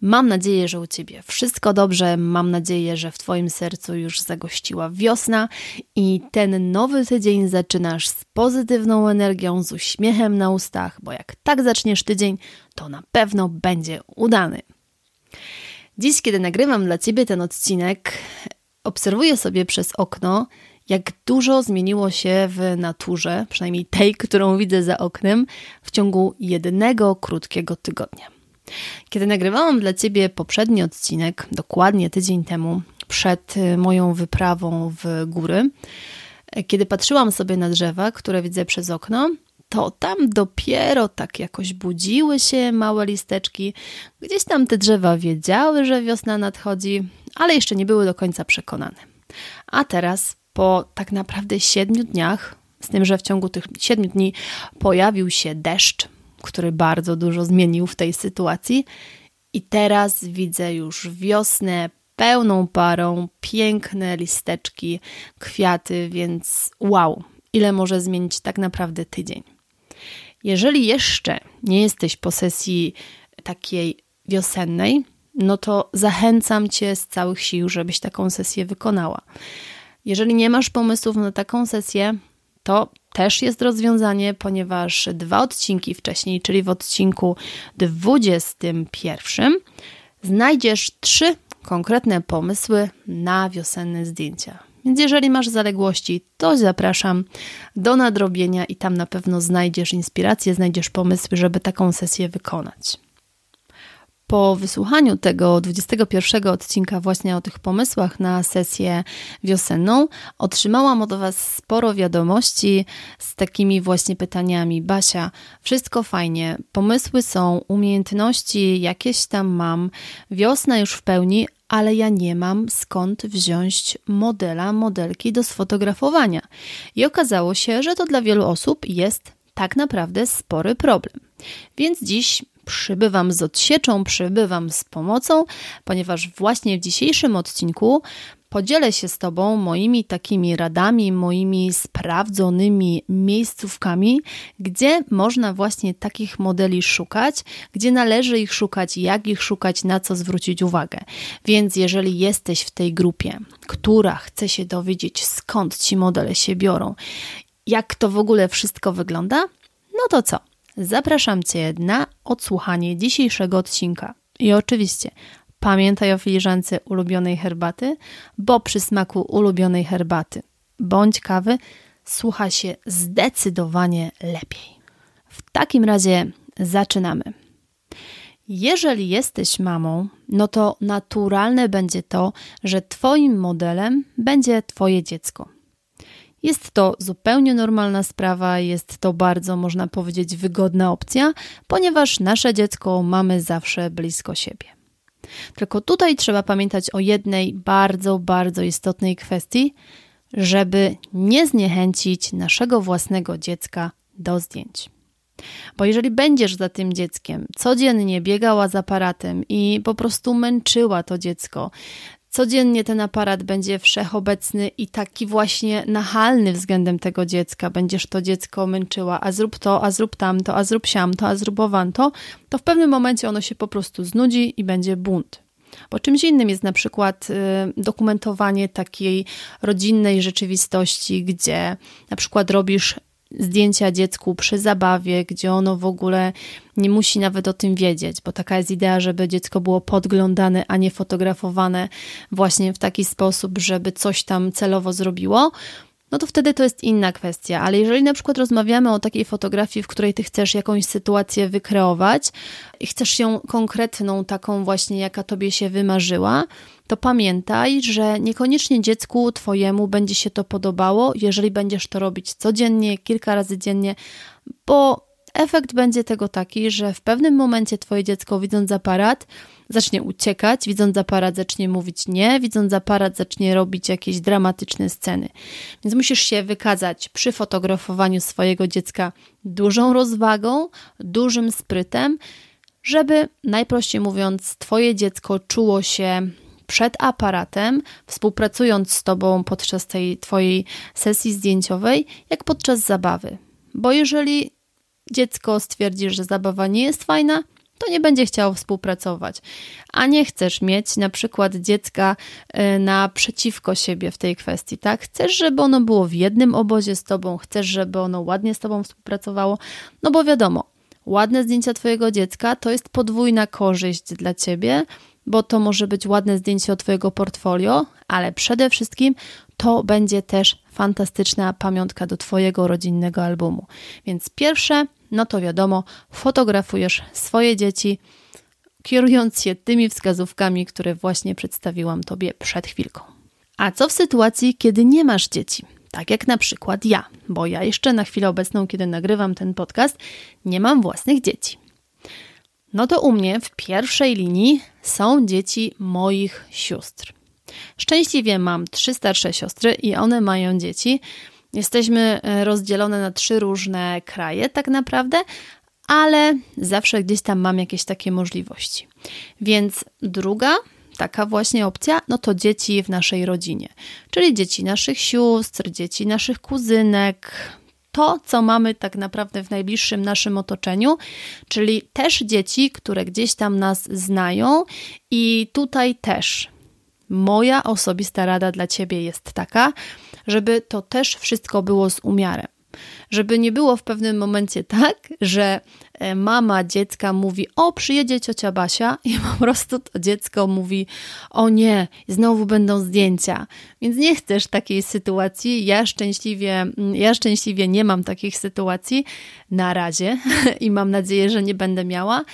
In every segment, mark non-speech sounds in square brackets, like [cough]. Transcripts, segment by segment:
Mam nadzieję, że u Ciebie wszystko dobrze. Mam nadzieję, że w Twoim sercu już zagościła wiosna i ten nowy tydzień zaczynasz z pozytywną energią, z uśmiechem na ustach, bo jak tak zaczniesz tydzień, to na pewno będzie udany. Dziś, kiedy nagrywam dla Ciebie ten odcinek, obserwuję sobie przez okno jak dużo zmieniło się w naturze, przynajmniej tej, którą widzę za oknem, w ciągu jednego krótkiego tygodnia. Kiedy nagrywałam dla Ciebie poprzedni odcinek, dokładnie tydzień temu, przed y, moją wyprawą w góry, kiedy patrzyłam sobie na drzewa, które widzę przez okno, to tam dopiero tak jakoś budziły się małe listeczki. Gdzieś tam te drzewa wiedziały, że wiosna nadchodzi, ale jeszcze nie były do końca przekonane. A teraz po tak naprawdę siedmiu dniach, z tym, że w ciągu tych siedmiu dni pojawił się deszcz, który bardzo dużo zmienił w tej sytuacji. I teraz widzę już wiosnę pełną parą, piękne listeczki, kwiaty, więc wow, ile może zmienić tak naprawdę tydzień. Jeżeli jeszcze nie jesteś po sesji takiej wiosennej, no to zachęcam cię z całych sił, żebyś taką sesję wykonała. Jeżeli nie masz pomysłów na taką sesję, to też jest rozwiązanie, ponieważ dwa odcinki wcześniej, czyli w odcinku 21, znajdziesz trzy konkretne pomysły na wiosenne zdjęcia. Więc jeżeli masz zaległości, to zapraszam do nadrobienia i tam na pewno znajdziesz inspirację, znajdziesz pomysły, żeby taką sesję wykonać. Po wysłuchaniu tego 21 odcinka właśnie o tych pomysłach na sesję wiosenną, otrzymałam od Was sporo wiadomości z takimi właśnie pytaniami. Basia, wszystko fajnie, pomysły są, umiejętności jakieś tam mam, wiosna już w pełni, ale ja nie mam skąd wziąć modela, modelki do sfotografowania. I okazało się, że to dla wielu osób jest tak naprawdę spory problem. Więc dziś przybywam z odsieczą, przybywam z pomocą, ponieważ właśnie w dzisiejszym odcinku podzielę się z Tobą moimi takimi radami, moimi sprawdzonymi miejscówkami, gdzie można właśnie takich modeli szukać, gdzie należy ich szukać, jak ich szukać, na co zwrócić uwagę. Więc jeżeli jesteś w tej grupie, która chce się dowiedzieć, skąd ci modele się biorą, jak to w ogóle wszystko wygląda, no to co? Zapraszam Cię na odsłuchanie dzisiejszego odcinka. I oczywiście pamiętaj o filiżance ulubionej herbaty, bo przy smaku ulubionej herbaty bądź kawy słucha się zdecydowanie lepiej. W takim razie zaczynamy. Jeżeli jesteś mamą, no to naturalne będzie to, że Twoim modelem będzie Twoje dziecko. Jest to zupełnie normalna sprawa, jest to bardzo, można powiedzieć, wygodna opcja, ponieważ nasze dziecko mamy zawsze blisko siebie. Tylko tutaj trzeba pamiętać o jednej bardzo, bardzo istotnej kwestii, żeby nie zniechęcić naszego własnego dziecka do zdjęć. Bo jeżeli będziesz za tym dzieckiem codziennie biegała z aparatem i po prostu męczyła to dziecko, Codziennie ten aparat będzie wszechobecny i taki właśnie nachalny względem tego dziecka. Będziesz to dziecko męczyła, a zrób to, a zrób tamto, a zrób siamto, a zrób owanto, to w pewnym momencie ono się po prostu znudzi i będzie bunt. Bo czymś innym jest na przykład y, dokumentowanie takiej rodzinnej rzeczywistości, gdzie na przykład robisz zdjęcia dziecku przy zabawie, gdzie ono w ogóle nie musi nawet o tym wiedzieć, bo taka jest idea, żeby dziecko było podglądane, a nie fotografowane właśnie w taki sposób, żeby coś tam celowo zrobiło, no to wtedy to jest inna kwestia. Ale jeżeli na przykład rozmawiamy o takiej fotografii, w której ty chcesz jakąś sytuację wykreować i chcesz ją konkretną, taką właśnie, jaka tobie się wymarzyła, to pamiętaj, że niekoniecznie dziecku twojemu będzie się to podobało, jeżeli będziesz to robić codziennie, kilka razy dziennie, bo efekt będzie tego taki, że w pewnym momencie twoje dziecko widząc aparat zacznie uciekać, widząc aparat zacznie mówić nie, widząc aparat zacznie robić jakieś dramatyczne sceny. Więc musisz się wykazać przy fotografowaniu swojego dziecka dużą rozwagą, dużym sprytem, żeby najprościej mówiąc, twoje dziecko czuło się przed aparatem, współpracując z tobą podczas tej twojej sesji zdjęciowej, jak podczas zabawy. Bo jeżeli dziecko stwierdzi, że zabawa nie jest fajna, to nie będzie chciało współpracować. A nie chcesz mieć na przykład dziecka y, naprzeciwko siebie w tej kwestii, tak? Chcesz, żeby ono było w jednym obozie z tobą, chcesz, żeby ono ładnie z tobą współpracowało, no bo wiadomo, ładne zdjęcia twojego dziecka to jest podwójna korzyść dla ciebie, bo to może być ładne zdjęcie od twojego portfolio, ale przede wszystkim to będzie też fantastyczna pamiątka do twojego rodzinnego albumu. Więc pierwsze no to wiadomo, fotografujesz swoje dzieci, kierując się tymi wskazówkami, które właśnie przedstawiłam Tobie przed chwilką. A co w sytuacji, kiedy nie masz dzieci? Tak jak na przykład ja, bo ja jeszcze na chwilę obecną, kiedy nagrywam ten podcast, nie mam własnych dzieci. No to u mnie w pierwszej linii są dzieci moich sióstr. Szczęśliwie mam trzy starsze siostry i one mają dzieci, Jesteśmy e, rozdzielone na trzy różne kraje, tak naprawdę, ale zawsze gdzieś tam mam jakieś takie możliwości. Więc druga taka właśnie opcja, no to dzieci w naszej rodzinie, czyli dzieci naszych sióstr, dzieci naszych kuzynek, to, co mamy tak naprawdę w najbliższym naszym otoczeniu, czyli też dzieci, które gdzieś tam nas znają, i tutaj też moja osobista rada dla ciebie jest taka, żeby to też wszystko było z umiarem. Żeby nie było w pewnym momencie tak, że e, mama dziecka mówi: O, przyjedzie ciocia Basia, [laughs] i po prostu to dziecko mówi: O nie, znowu będą zdjęcia. Więc nie chcesz takiej sytuacji. Ja szczęśliwie, mm, ja szczęśliwie nie mam takich sytuacji na razie [laughs] i mam nadzieję, że nie będę miała.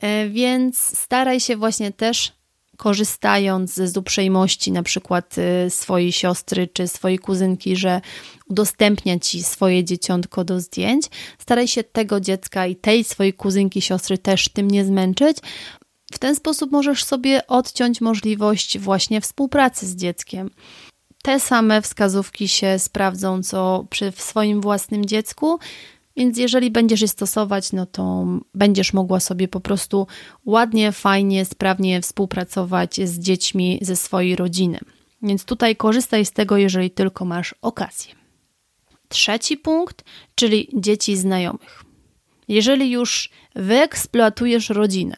E, więc staraj się właśnie też korzystając z uprzejmości na przykład y, swojej siostry czy swojej kuzynki, że udostępnia ci swoje dzieciątko do zdjęć, staraj się tego dziecka i tej swojej kuzynki, siostry też tym nie zmęczyć. W ten sposób możesz sobie odciąć możliwość właśnie współpracy z dzieckiem. Te same wskazówki się sprawdzą, co przy swoim własnym dziecku, więc jeżeli będziesz je stosować, no to będziesz mogła sobie po prostu ładnie, fajnie, sprawnie współpracować z dziećmi ze swojej rodziny. Więc tutaj korzystaj z tego, jeżeli tylko masz okazję. Trzeci punkt, czyli dzieci znajomych. Jeżeli już wyeksploatujesz rodzinę,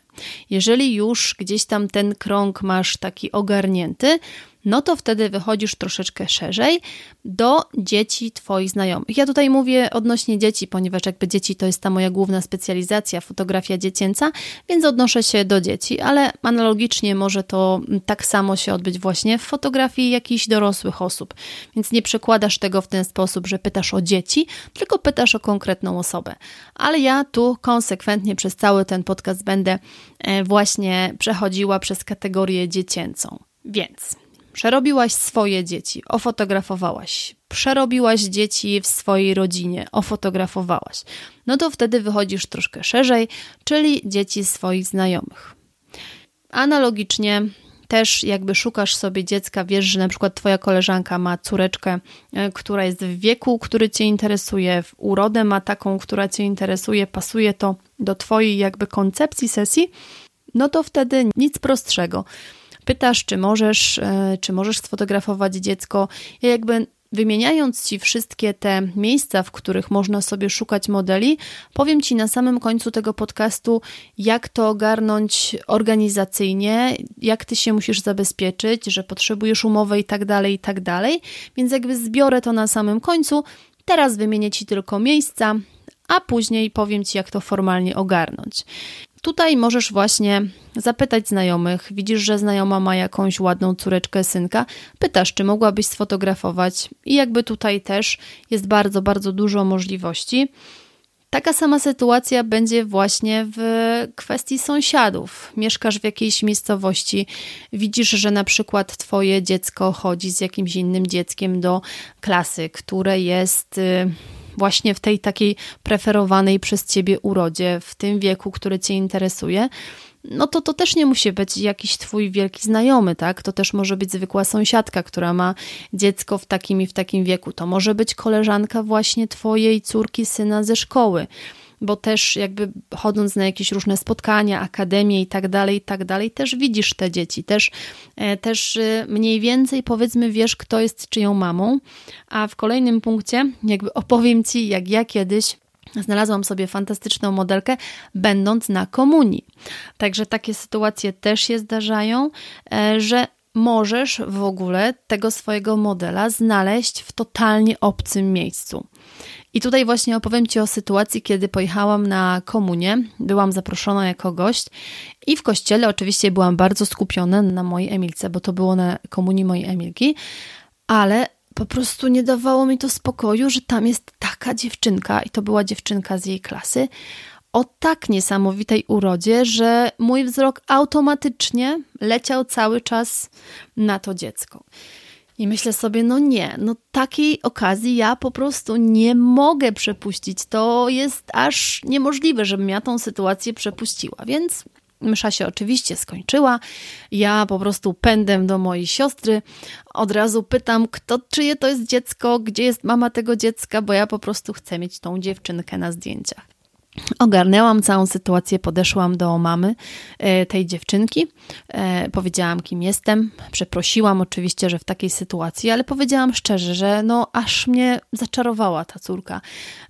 jeżeli już gdzieś tam ten krąg masz taki ogarnięty, no to wtedy wychodzisz troszeczkę szerzej do dzieci Twoich znajomych. Ja tutaj mówię odnośnie dzieci, ponieważ jakby dzieci to jest ta moja główna specjalizacja, fotografia dziecięca, więc odnoszę się do dzieci, ale analogicznie może to tak samo się odbyć właśnie w fotografii jakichś dorosłych osób. Więc nie przekładasz tego w ten sposób, że pytasz o dzieci, tylko pytasz o konkretną osobę. Ale ja tu konsekwentnie przez cały ten podcast będę e, właśnie przechodziła przez kategorię dziecięcą. Więc Przerobiłaś swoje dzieci, ofotografowałaś. Przerobiłaś dzieci w swojej rodzinie, ofotografowałaś. No to wtedy wychodzisz troszkę szerzej, czyli dzieci swoich znajomych. Analogicznie też jakby szukasz sobie dziecka, wiesz, że na przykład twoja koleżanka ma córeczkę, e, która jest w wieku, który cię interesuje, w urodę ma taką, która cię interesuje, pasuje to do twojej jakby koncepcji sesji, no to wtedy nic prostszego pytasz, czy możesz, e, czy możesz sfotografować dziecko. Ja jakby Wymieniając Ci wszystkie te miejsca, w których można sobie szukać modeli, powiem Ci na samym końcu tego podcastu, jak to ogarnąć organizacyjnie, jak Ty się musisz zabezpieczyć, że potrzebujesz umowy i tak dalej, i tak dalej. Więc jakby zbiorę to na samym końcu, Teraz wymienię Ci tylko miejsca, a później powiem Ci, jak to formalnie ogarnąć. Tutaj możesz właśnie zapytać znajomych. Widzisz, że znajoma ma jakąś ładną córeczkę, synka. Pytasz, czy mogłabyś sfotografować, i jakby tutaj też jest bardzo, bardzo dużo możliwości. Taka sama sytuacja będzie właśnie w kwestii sąsiadów. Mieszkasz w jakiejś miejscowości, widzisz, że na przykład twoje dziecko chodzi z jakimś innym dzieckiem do klasy, które jest y, właśnie w tej takiej preferowanej przez ciebie urodzie, w tym wieku, który cię interesuje, no to to też nie musi być jakiś twój wielki znajomy, tak? To też może być zwykła sąsiadka, która ma dziecko w takim i w takim wieku. To może być koleżanka właśnie twojej córki, syna ze szkoły bo też jakby chodząc na jakieś różne spotkania, akademie i tak dalej, i tak dalej, też widzisz te dzieci, też, e, też e, mniej więcej powiedzmy wiesz, kto jest czyją mamą, a w kolejnym punkcie jakby opowiem Ci, jak ja kiedyś Znalazłam sobie fantastyczną modelkę, będąc na komunii. Także takie sytuacje też się zdarzają, e, że możesz w ogóle tego swojego modela znaleźć w totalnie obcym miejscu. I tutaj właśnie opowiem Ci o sytuacji, kiedy pojechałam na komunię, byłam zaproszona jako gość i w kościele oczywiście byłam bardzo skupiona na mojej Emilce, bo to było na komunii mojej Emilki, ale po prostu nie dawało mi to spokoju, że tam jest taka dziewczynka i to była dziewczynka z jej klasy o tak niesamowitej urodzie, że mój wzrok automatycznie leciał cały czas na to dziecko. I myślę sobie, no nie, no takiej okazji ja po prostu nie mogę przepuścić. To jest aż niemożliwe, żebym ja tą sytuację przepuściła. Więc Msza się oczywiście skończyła. Ja po prostu pędem do mojej siostry. Od razu pytam, kto, czyje to jest dziecko, gdzie jest mama tego dziecka, bo ja po prostu chcę mieć tą dziewczynkę na zdjęciach. Ogarnęłam całą sytuację, podeszłam do mamy e, tej dziewczynki, e, powiedziałam, kim jestem. Przeprosiłam oczywiście, że w takiej sytuacji, ale powiedziałam szczerze, że no aż mnie zaczarowała ta córka,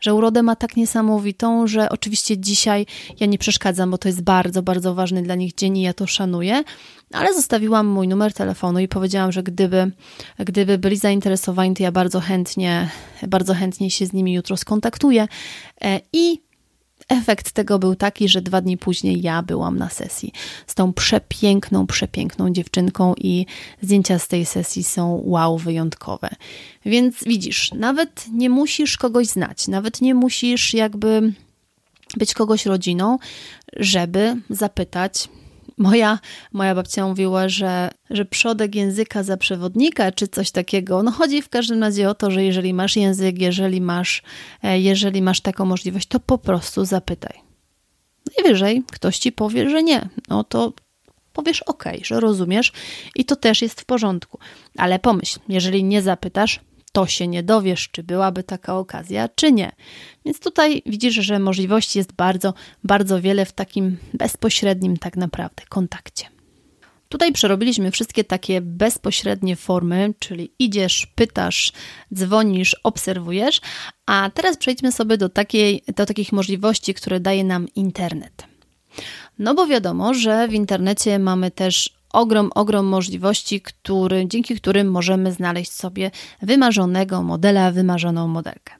że urodę ma tak niesamowitą, że oczywiście dzisiaj ja nie przeszkadzam, bo to jest bardzo, bardzo ważny dla nich dzień i ja to szanuję, ale zostawiłam mój numer telefonu i powiedziałam, że gdyby, gdyby byli zainteresowani, to ja bardzo chętnie, bardzo chętnie się z nimi jutro skontaktuję e, i Efekt tego był taki, że dwa dni później ja byłam na sesji z tą przepiękną, przepiękną dziewczynką i zdjęcia z tej sesji są wow, wyjątkowe. Więc widzisz, nawet nie musisz kogoś znać, nawet nie musisz jakby być kogoś rodziną, żeby zapytać, Moja, moja babcia mówiła, że, że przodek języka za przewodnika, czy coś takiego. No chodzi w każdym razie o to, że jeżeli masz język, jeżeli masz, e, jeżeli masz taką możliwość, to po prostu zapytaj. Najwyżej ktoś ci powie, że nie. No to powiesz ok, że rozumiesz i to też jest w porządku. Ale pomyśl, jeżeli nie zapytasz, to się nie dowiesz, czy byłaby taka okazja, czy nie. Więc tutaj widzisz, że możliwości jest bardzo, bardzo wiele w takim bezpośrednim tak naprawdę kontakcie. Tutaj przerobiliśmy wszystkie takie bezpośrednie formy, czyli idziesz, pytasz, dzwonisz, obserwujesz, a teraz przejdźmy sobie do, takiej, do takich możliwości, które daje nam internet. No bo wiadomo, że w internecie mamy też ogrom, ogrom możliwości, który, dzięki którym możemy znaleźć sobie wymarzonego modela, wymarzoną modelkę.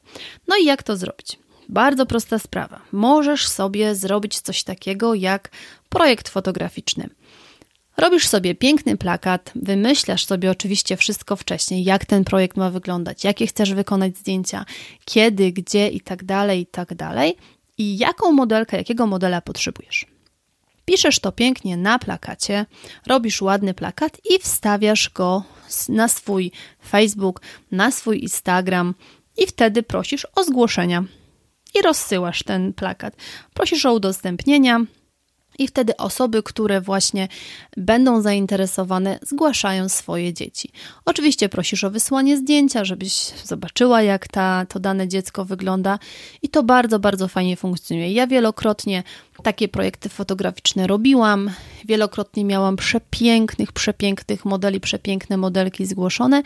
No i jak to zrobić? Bardzo prosta sprawa. Możesz sobie zrobić coś takiego jak projekt fotograficzny. Robisz sobie piękny plakat, wymyślasz sobie oczywiście wszystko wcześniej, jak ten projekt ma wyglądać, jakie chcesz wykonać zdjęcia, kiedy, gdzie i tak dalej, i tak dalej, i jaką modelkę, jakiego modela potrzebujesz. Piszesz to pięknie na plakacie, robisz ładny plakat i wstawiasz go na swój Facebook, na swój Instagram i wtedy prosisz o zgłoszenia i rozsyłasz ten plakat. Prosisz o udostępnienia, i wtedy osoby, które właśnie będą zainteresowane, zgłaszają swoje dzieci. Oczywiście prosisz o wysłanie zdjęcia, żebyś zobaczyła, jak ta, to dane dziecko wygląda, i to bardzo, bardzo fajnie funkcjonuje. Ja wielokrotnie takie projekty fotograficzne robiłam. Wielokrotnie miałam przepięknych, przepięknych modeli, przepiękne modelki zgłoszone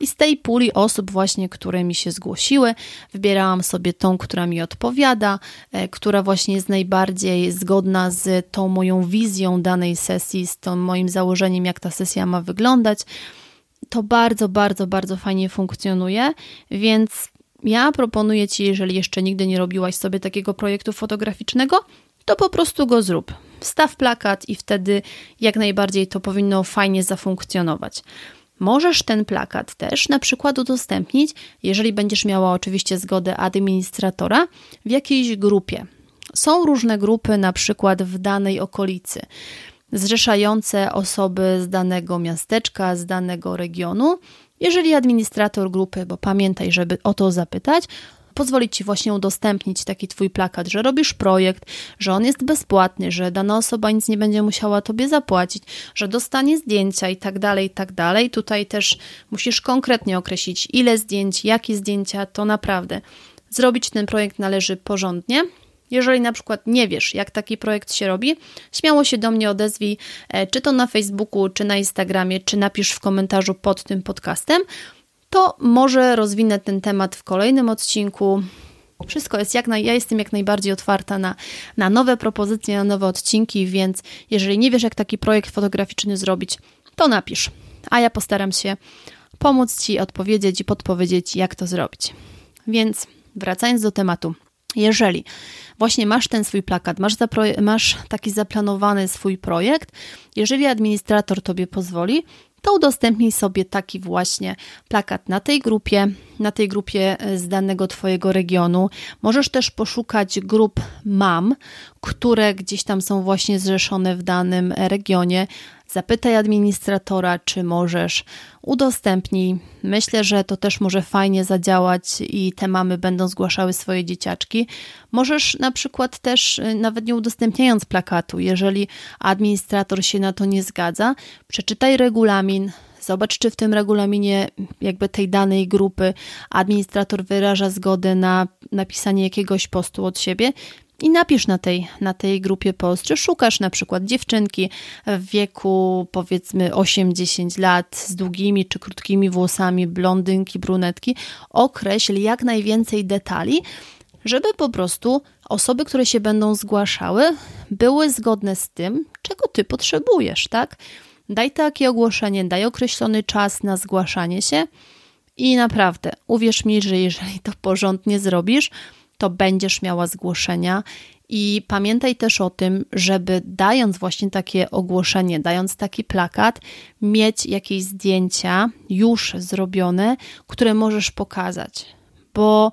i z tej puli osób właśnie, które mi się zgłosiły, wybierałam sobie tą, która mi odpowiada, e, która właśnie jest najbardziej zgodna z tą moją wizją danej sesji, z tym moim założeniem, jak ta sesja ma wyglądać. To bardzo, bardzo, bardzo fajnie funkcjonuje, więc Ja proponuję Ci, jeżeli jeszcze nigdy nie robiłaś sobie takiego projektu fotograficznego, to po prostu go zrób. Wstaw plakat i wtedy jak najbardziej to powinno fajnie zafunkcjonować. Możesz ten plakat też na przykład udostępnić, jeżeli będziesz miała oczywiście zgodę administratora, w jakiejś grupie. Są różne grupy, na przykład w danej okolicy, zrzeszające osoby z danego miasteczka, z danego regionu. Jeżeli administrator grupy, bo pamiętaj, żeby o to zapytać, pozwolić Ci właśnie udostępnić taki Twój plakat, że robisz projekt, że on jest bezpłatny, że dana osoba nic nie będzie musiała Tobie zapłacić, że dostanie zdjęcia i tak dalej, i tak dalej. Tutaj też musisz konkretnie określić, ile zdjęć, jakie zdjęcia, to naprawdę. Zrobić ten projekt należy porządnie, jeżeli na przykład nie wiesz, jak taki projekt się robi, śmiało się do mnie odezwij, e, czy to na Facebooku, czy na Instagramie, czy napisz w komentarzu pod tym podcastem to może rozwinę ten temat w kolejnym odcinku. Wszystko jest jak naj, ja jestem jak najbardziej otwarta na, na nowe propozycje, na nowe odcinki, więc jeżeli nie wiesz, jak taki projekt fotograficzny zrobić, to napisz, a ja postaram się pomóc Ci odpowiedzieć i podpowiedzieć, jak to zrobić. Więc wracając do tematu, jeżeli właśnie masz ten swój plakat, masz, masz taki zaplanowany swój projekt, jeżeli administrator Tobie pozwoli, to udostępnij sobie taki właśnie plakat na tej grupie, na tej grupie e, z danego Twojego regionu. Możesz też poszukać grup mam, które gdzieś tam są właśnie zrzeszone w danym regionie. Zapytaj administratora, czy możesz, udostępnij. Myślę, że to też może fajnie zadziałać i te mamy będą zgłaszały swoje dzieciaczki. Możesz na przykład też, y, nawet nie udostępniając plakatu, jeżeli administrator się na to nie zgadza, przeczytaj regulamin, Zobacz, czy w tym regulaminie jakby tej danej grupy administrator wyraża zgodę na napisanie jakiegoś postu od siebie i napisz na tej, na tej grupie post, że szukasz na przykład dziewczynki w wieku powiedzmy 8-10 lat z długimi czy krótkimi włosami, blondynki, brunetki. Określ jak najwięcej detali, żeby po prostu osoby, które się będą zgłaszały, były zgodne z tym, czego ty potrzebujesz, tak? Daj takie ogłoszenie, daj określony czas na zgłaszanie się i naprawdę, uwierz mi, że jeżeli to porządnie zrobisz, to będziesz miała zgłoszenia. I pamiętaj też o tym, żeby dając właśnie takie ogłoszenie, dając taki plakat, mieć jakieś zdjęcia już zrobione, które możesz pokazać. Bo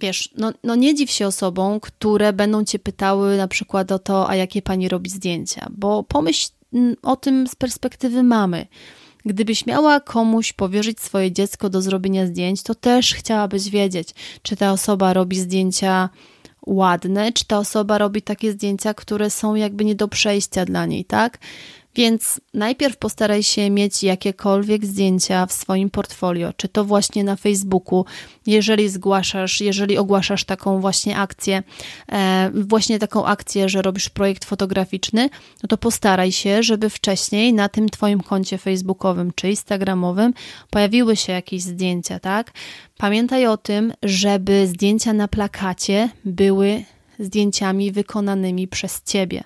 wiesz, no, no nie dziw się osobom, które będą cię pytały na przykład o to, a jakie pani robi zdjęcia, bo pomyśl o tym z perspektywy mamy. Gdybyś miała komuś powierzyć swoje dziecko do zrobienia zdjęć, to też chciałabyś wiedzieć, czy ta osoba robi zdjęcia ładne, czy ta osoba robi takie zdjęcia, które są jakby nie do przejścia dla niej, tak? Więc najpierw postaraj się mieć jakiekolwiek zdjęcia w swoim portfolio, czy to właśnie na Facebooku, jeżeli zgłaszasz, jeżeli ogłaszasz taką właśnie akcję, e, właśnie taką akcję, że robisz projekt fotograficzny, no to postaraj się, żeby wcześniej na tym Twoim koncie Facebookowym czy Instagramowym pojawiły się jakieś zdjęcia, tak? Pamiętaj o tym, żeby zdjęcia na plakacie były zdjęciami wykonanymi przez Ciebie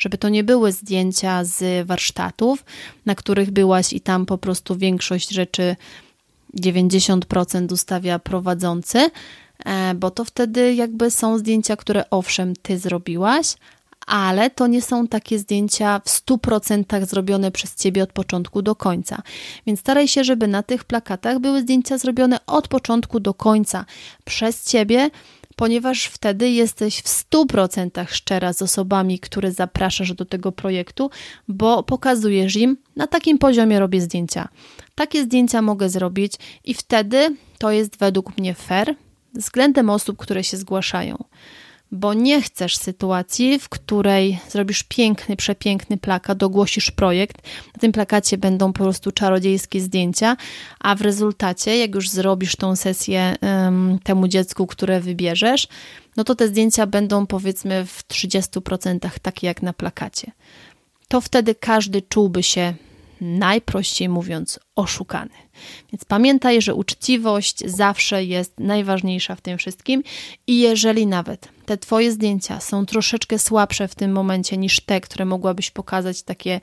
żeby to nie były zdjęcia z warsztatów, na których byłaś i tam po prostu większość rzeczy 90% ustawia prowadzący, e, bo to wtedy jakby są zdjęcia, które owszem, ty zrobiłaś, ale to nie są takie zdjęcia w 100% zrobione przez ciebie od początku do końca. Więc staraj się, żeby na tych plakatach były zdjęcia zrobione od początku do końca przez ciebie ponieważ wtedy jesteś w 100% szczera z osobami, które zapraszasz do tego projektu, bo pokazujesz im, na takim poziomie robię zdjęcia. Takie zdjęcia mogę zrobić i wtedy to jest według mnie fair względem osób, które się zgłaszają bo nie chcesz sytuacji, w której zrobisz piękny, przepiękny plakat, ogłosisz projekt, na tym plakacie będą po prostu czarodziejskie zdjęcia, a w rezultacie, jak już zrobisz tą sesję um, temu dziecku, które wybierzesz, no to te zdjęcia będą powiedzmy w 30% takie jak na plakacie. To wtedy każdy czułby się najprościej mówiąc, oszukany. Więc pamiętaj, że uczciwość zawsze jest najważniejsza w tym wszystkim i jeżeli nawet te Twoje zdjęcia są troszeczkę słabsze w tym momencie niż te, które mogłabyś pokazać, takie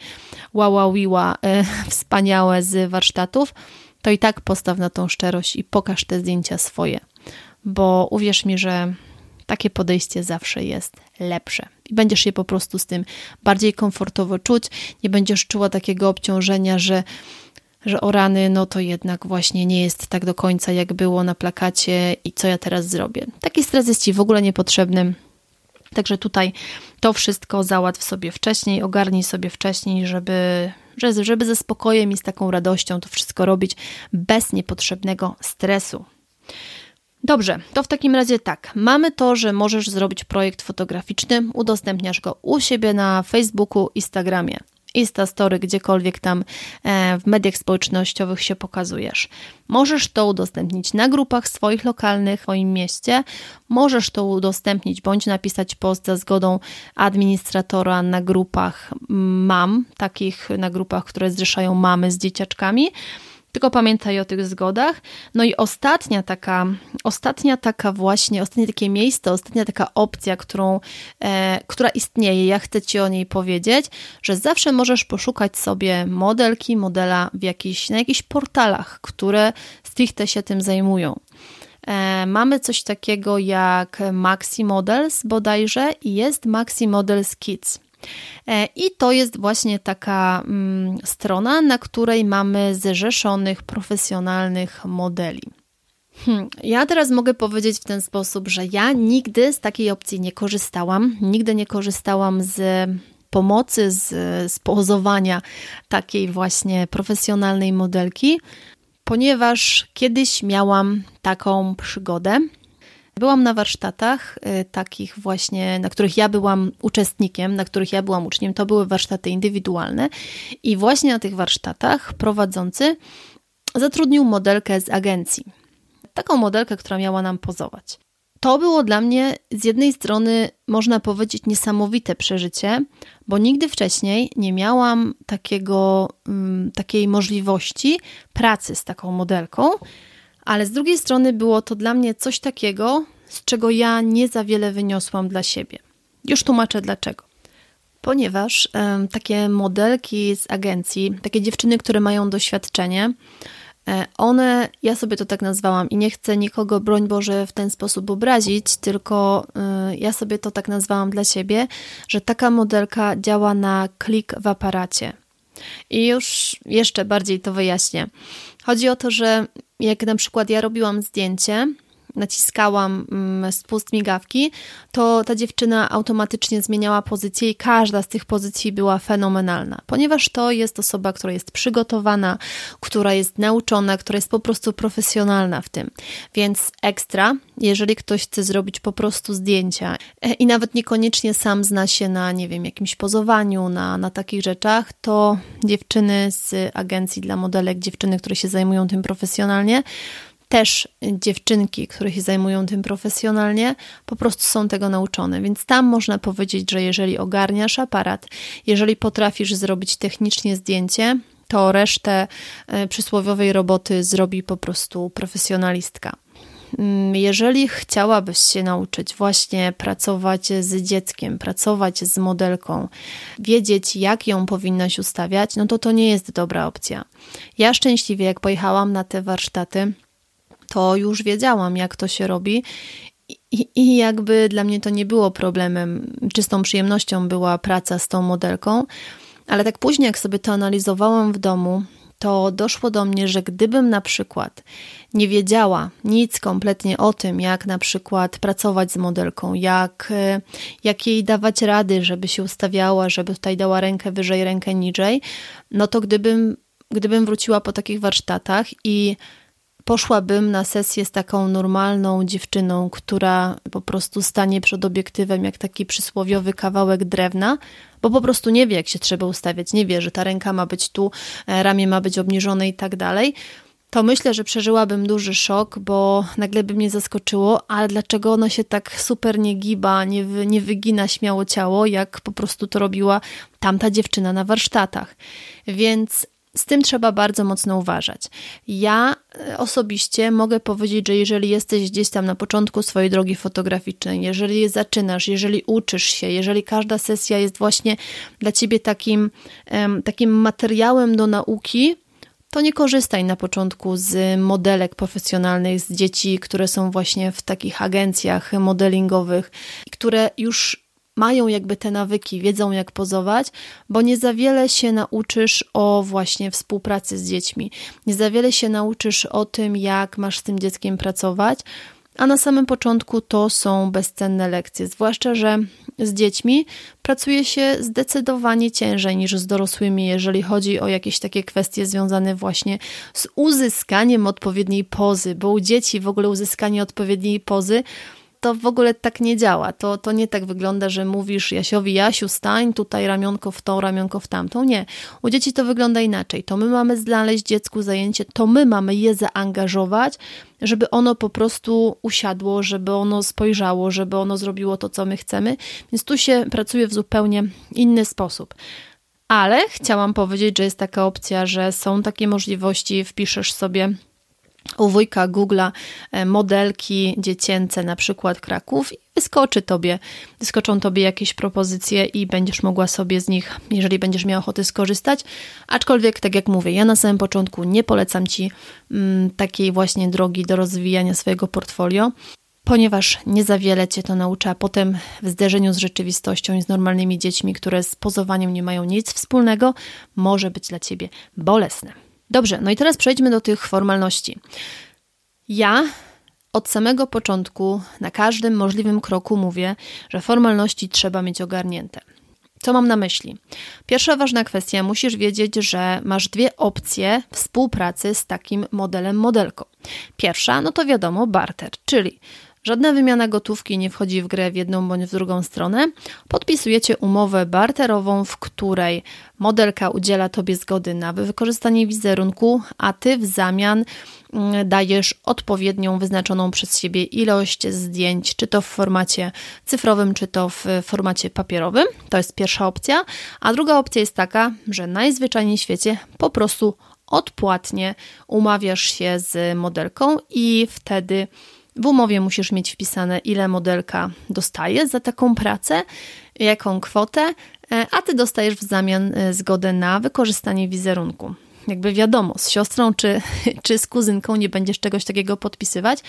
wow, wow, e, [laughs] wspaniałe z warsztatów, to i tak postaw na tą szczerość i pokaż te zdjęcia swoje, bo uwierz mi, że takie podejście zawsze jest lepsze i będziesz się po prostu z tym bardziej komfortowo czuć, nie będziesz czuła takiego obciążenia, że że o rany, no to jednak właśnie nie jest tak do końca, jak było na plakacie i co ja teraz zrobię. Taki stres jest Ci w ogóle niepotrzebny. Także tutaj to wszystko załatw sobie wcześniej, ogarnij sobie wcześniej, żeby, żeby ze spokojem i z taką radością to wszystko robić bez niepotrzebnego stresu. Dobrze, to w takim razie tak. Mamy to, że możesz zrobić projekt fotograficzny, udostępniasz go u siebie na Facebooku, Instagramie. Instastory, gdziekolwiek tam e, w mediach społecznościowych się pokazujesz. Możesz to udostępnić na grupach swoich lokalnych w swoim mieście, możesz to udostępnić bądź napisać post za zgodą administratora na grupach mam, takich na grupach, które zrzeszają mamy z dzieciaczkami tylko pamiętaj o tych zgodach. No i ostatnia taka, ostatnia taka właśnie, ostatnie takie miejsce, ostatnia taka opcja, którą, e, która istnieje, ja chcę Ci o niej powiedzieć, że zawsze możesz poszukać sobie modelki, modela w jakiś, na jakichś portalach, które stricte się tym zajmują. E, mamy coś takiego jak Maxi Models bodajże i jest Maxi Models Kids. E, I to jest właśnie taka mm, strona, na której mamy zrzeszonych profesjonalnych modeli. Hmm. Ja teraz mogę powiedzieć w ten sposób, że ja nigdy z takiej opcji nie korzystałam, nigdy nie korzystałam z pomocy, z, z pozowania takiej właśnie profesjonalnej modelki, ponieważ kiedyś miałam taką przygodę. Byłam na warsztatach y, takich właśnie, na których ja byłam uczestnikiem, na których ja byłam uczniem. To były warsztaty indywidualne i właśnie na tych warsztatach prowadzący zatrudnił modelkę z agencji. Taką modelkę, która miała nam pozować. To było dla mnie z jednej strony, można powiedzieć, niesamowite przeżycie, bo nigdy wcześniej nie miałam takiego, um, takiej możliwości pracy z taką modelką ale z drugiej strony było to dla mnie coś takiego, z czego ja nie za wiele wyniosłam dla siebie. Już tłumaczę dlaczego. Ponieważ takie modelki z agencji, takie dziewczyny, które mają doświadczenie, e, one, ja sobie to tak nazwałam i nie chcę nikogo, broń Boże, w ten sposób obrazić, tylko e, ja sobie to tak nazwałam dla siebie, że taka modelka działa na klik w aparacie. I już jeszcze bardziej to wyjaśnię. Chodzi o to, że jak na przykład ja robiłam zdjęcie, naciskałam mm, spust migawki, to ta dziewczyna automatycznie zmieniała pozycję i każda z tych pozycji była fenomenalna, ponieważ to jest osoba, która jest przygotowana, która jest nauczona, która jest po prostu profesjonalna w tym. Więc ekstra, jeżeli ktoś chce zrobić po prostu zdjęcia e, i nawet niekoniecznie sam zna się na, nie wiem, jakimś pozowaniu, na, na takich rzeczach, to dziewczyny z agencji dla modelek, dziewczyny, które się zajmują tym profesjonalnie, też dziewczynki, które się zajmują tym profesjonalnie, po prostu są tego nauczone. Więc tam można powiedzieć, że jeżeli ogarniasz aparat, jeżeli potrafisz zrobić technicznie zdjęcie, to resztę e, przysłowiowej roboty zrobi po prostu profesjonalistka. Mm, jeżeli chciałabyś się nauczyć właśnie pracować z dzieckiem, pracować z modelką, wiedzieć, jak ją powinnaś ustawiać, no to to nie jest dobra opcja. Ja szczęśliwie, jak pojechałam na te warsztaty, to już wiedziałam, jak to się robi. I, jakby dla mnie to nie było problemem, czystą przyjemnością była praca z tą modelką, ale tak później, jak sobie to analizowałam w domu, to doszło do mnie, że gdybym na przykład nie wiedziała nic kompletnie o tym, jak na przykład pracować z modelką, jak, jak jej dawać rady, żeby się ustawiała, żeby tutaj dała rękę wyżej, rękę niżej, no to gdybym, gdybym wróciła po takich warsztatach i poszłabym na sesję z taką normalną dziewczyną, która po prostu stanie przed obiektywem jak taki przysłowiowy kawałek drewna, bo po prostu nie wie, jak się trzeba ustawiać, nie wie, że ta ręka ma być tu, e, ramię ma być obniżone i tak dalej. To myślę, że przeżyłabym duży szok, bo nagle by mnie zaskoczyło, ale dlaczego ona się tak super nie giba, nie, wy, nie wygina śmiało ciało, jak po prostu to robiła tamta dziewczyna na warsztatach. Więc z tym trzeba bardzo mocno uważać. Ja e, osobiście mogę powiedzieć, że jeżeli jesteś gdzieś tam na początku swojej drogi fotograficznej, jeżeli zaczynasz, jeżeli uczysz się, jeżeli każda sesja jest właśnie dla ciebie takim, takim materiałem do nauki, to nie korzystaj na początku z modelek profesjonalnych, z dzieci, które są właśnie w takich agencjach modelingowych, które już mają jakby te nawyki, wiedzą jak pozować, bo nie za wiele się nauczysz o właśnie współpracy z dziećmi. Nie za wiele się nauczysz o tym, jak masz z tym dzieckiem pracować, a na samym początku to są bezcenne lekcje, zwłaszcza, że z dziećmi pracuje się zdecydowanie ciężej niż z dorosłymi, jeżeli chodzi o jakieś takie kwestie związane właśnie z uzyskaniem odpowiedniej pozy, bo u dzieci w ogóle uzyskanie odpowiedniej pozy to w ogóle tak nie działa. To, to nie tak wygląda, że mówisz Jasiowi, Jasiu, stań tutaj ramionko w tą, ramionko w tamtą. Nie. U dzieci to wygląda inaczej. To my mamy znaleźć dziecku zajęcie, to my mamy je zaangażować, żeby ono po prostu usiadło, żeby ono spojrzało, żeby ono zrobiło to, co my chcemy. Więc tu się pracuje w zupełnie inny sposób. Ale chciałam powiedzieć, że jest taka opcja, że są takie możliwości, wpiszesz sobie u wujka Google'a e, modelki dziecięce, na przykład Kraków, i wyskoczy tobie, wyskoczą tobie jakieś propozycje i będziesz mogła sobie z nich, jeżeli będziesz miał ochotę skorzystać. Aczkolwiek, tak jak mówię, ja na samym początku nie polecam ci mm, takiej właśnie drogi do rozwijania swojego portfolio. Ponieważ nie za wiele cię to naucza, potem w zderzeniu z rzeczywistością i z normalnymi dziećmi, które z pozowaniem nie mają nic wspólnego, może być dla ciebie bolesne. Dobrze, no i teraz przejdźmy do tych formalności. Ja od samego początku, na każdym możliwym kroku mówię, że formalności trzeba mieć ogarnięte. Co mam na myśli? Pierwsza ważna kwestia, musisz wiedzieć, że masz dwie opcje współpracy z takim modelem, modelką. Pierwsza, no to wiadomo, barter, czyli Żadna wymiana gotówki nie wchodzi w grę w jedną bądź w drugą stronę. Podpisujecie umowę barterową, w której modelka udziela Tobie zgody na wykorzystanie wizerunku, a Ty w zamian mm, dajesz odpowiednią, wyznaczoną przez siebie ilość zdjęć, czy to w formacie cyfrowym, czy to w formacie papierowym. To jest pierwsza opcja. A druga opcja jest taka, że najzwyczajniej w świecie po prostu odpłatnie umawiasz się z modelką i wtedy w umowie musisz mieć wpisane, ile modelka dostaje za taką pracę, jaką kwotę, e, a ty dostajesz w zamian e, zgodę na wykorzystanie wizerunku. Jakby wiadomo, z siostrą czy, [laughs] czy z kuzynką nie będziesz czegoś takiego podpisywać,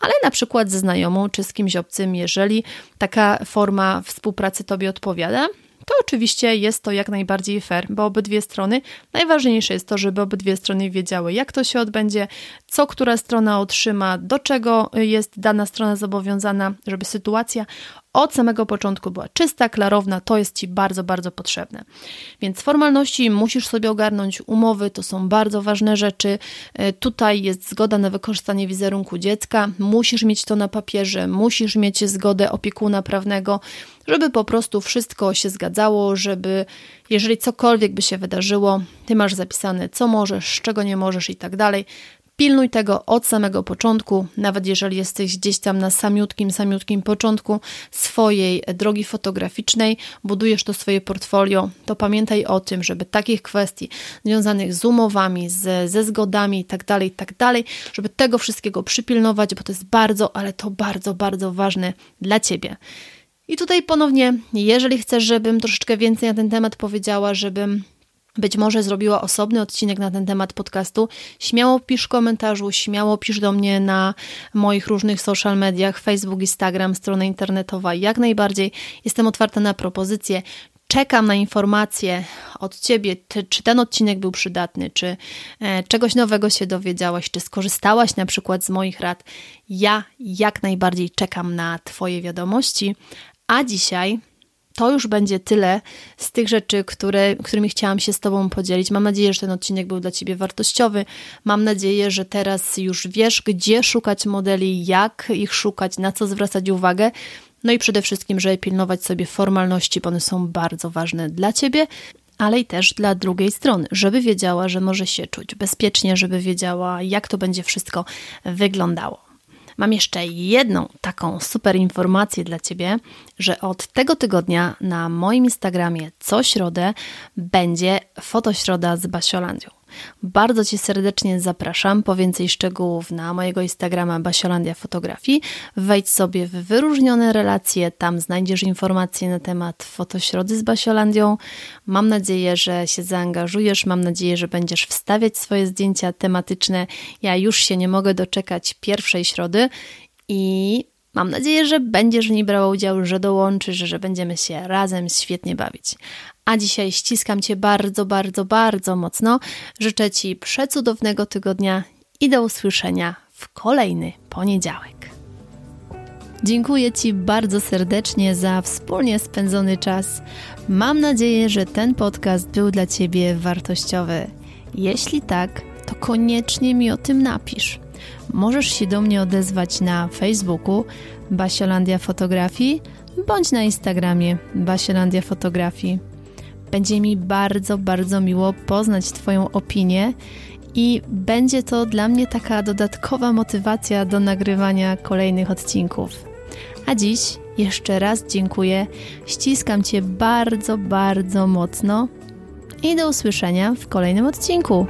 ale na przykład ze znajomą czy z kimś obcym, jeżeli taka forma współpracy tobie odpowiada, to oczywiście jest to jak najbardziej fair, bo obydwie strony, najważniejsze jest to, żeby obydwie strony wiedziały, jak to się odbędzie, co która strona otrzyma, do czego jest dana strona zobowiązana, żeby sytuacja od samego początku była czysta, klarowna, to jest Ci bardzo, bardzo potrzebne. Więc formalności musisz sobie ogarnąć, umowy to są bardzo ważne rzeczy. E, tutaj jest zgoda na wykorzystanie wizerunku dziecka, musisz mieć to na papierze, musisz mieć zgodę opiekuna prawnego, żeby po prostu wszystko się zgadzało, żeby jeżeli cokolwiek by się wydarzyło, Ty masz zapisane, co możesz, czego nie możesz i tak dalej. Pilnuj tego od samego początku, nawet jeżeli jesteś gdzieś tam na samiutkim, samiutkim początku swojej drogi fotograficznej, budujesz to swoje portfolio, to pamiętaj o tym, żeby takich kwestii związanych z umowami, z, ze zgodami itd., tak itd., tak żeby tego wszystkiego przypilnować, bo to jest bardzo, ale to bardzo, bardzo ważne dla Ciebie. I tutaj ponownie, jeżeli chcesz, żebym troszeczkę więcej na ten temat powiedziała, żebym być może zrobiła osobny odcinek na ten temat podcastu, śmiało pisz w komentarzu, śmiało pisz do mnie na moich różnych social mediach, Facebook, Instagram, strona internetowa, jak najbardziej. Jestem otwarta na propozycje. Czekam na informacje od Ciebie, czy, czy ten odcinek był przydatny, czy e, czegoś nowego się dowiedziałaś, czy skorzystałaś na przykład z moich rad. Ja jak najbardziej czekam na Twoje wiadomości. A dzisiaj to już będzie tyle z tych rzeczy, które, którymi chciałam się z Tobą podzielić. Mam nadzieję, że ten odcinek był dla Ciebie wartościowy. Mam nadzieję, że teraz już wiesz, gdzie szukać modeli, jak ich szukać, na co zwracać uwagę. No i przede wszystkim, żeby pilnować sobie formalności, bo one są bardzo ważne dla Ciebie, ale i też dla drugiej strony, żeby wiedziała, że może się czuć bezpiecznie, żeby wiedziała, jak to będzie wszystko wyglądało. Mam jeszcze jedną taką super informację dla Ciebie, że od tego tygodnia na moim Instagramie co środę będzie fotośroda z Basiolandią. Bardzo Cię serdecznie zapraszam. Po więcej szczegółów na mojego Instagrama Basiolandia Fotografii. Wejdź sobie w wyróżnione relacje, tam znajdziesz informacje na temat fotośrody z Basiolandią. Mam nadzieję, że się zaangażujesz, mam nadzieję, że będziesz wstawiać swoje zdjęcia tematyczne. Ja już się nie mogę doczekać pierwszej środy i Mam nadzieję, że będziesz w niej brała udział, że dołączysz, że będziemy się razem świetnie bawić. A dzisiaj ściskam Cię bardzo, bardzo, bardzo mocno. Życzę Ci przecudownego tygodnia i do usłyszenia w kolejny poniedziałek. Dziękuję Ci bardzo serdecznie za wspólnie spędzony czas. Mam nadzieję, że ten podcast był dla Ciebie wartościowy. Jeśli tak, to koniecznie mi o tym napisz. Możesz się do mnie odezwać na Facebooku Basiolandia Fotografii bądź na Instagramie Basiolandia Fotografii. Będzie mi bardzo, bardzo miło poznać Twoją opinię i będzie to dla mnie taka dodatkowa motywacja do nagrywania kolejnych odcinków. A dziś jeszcze raz dziękuję, ściskam Cię bardzo, bardzo mocno i do usłyszenia w kolejnym odcinku.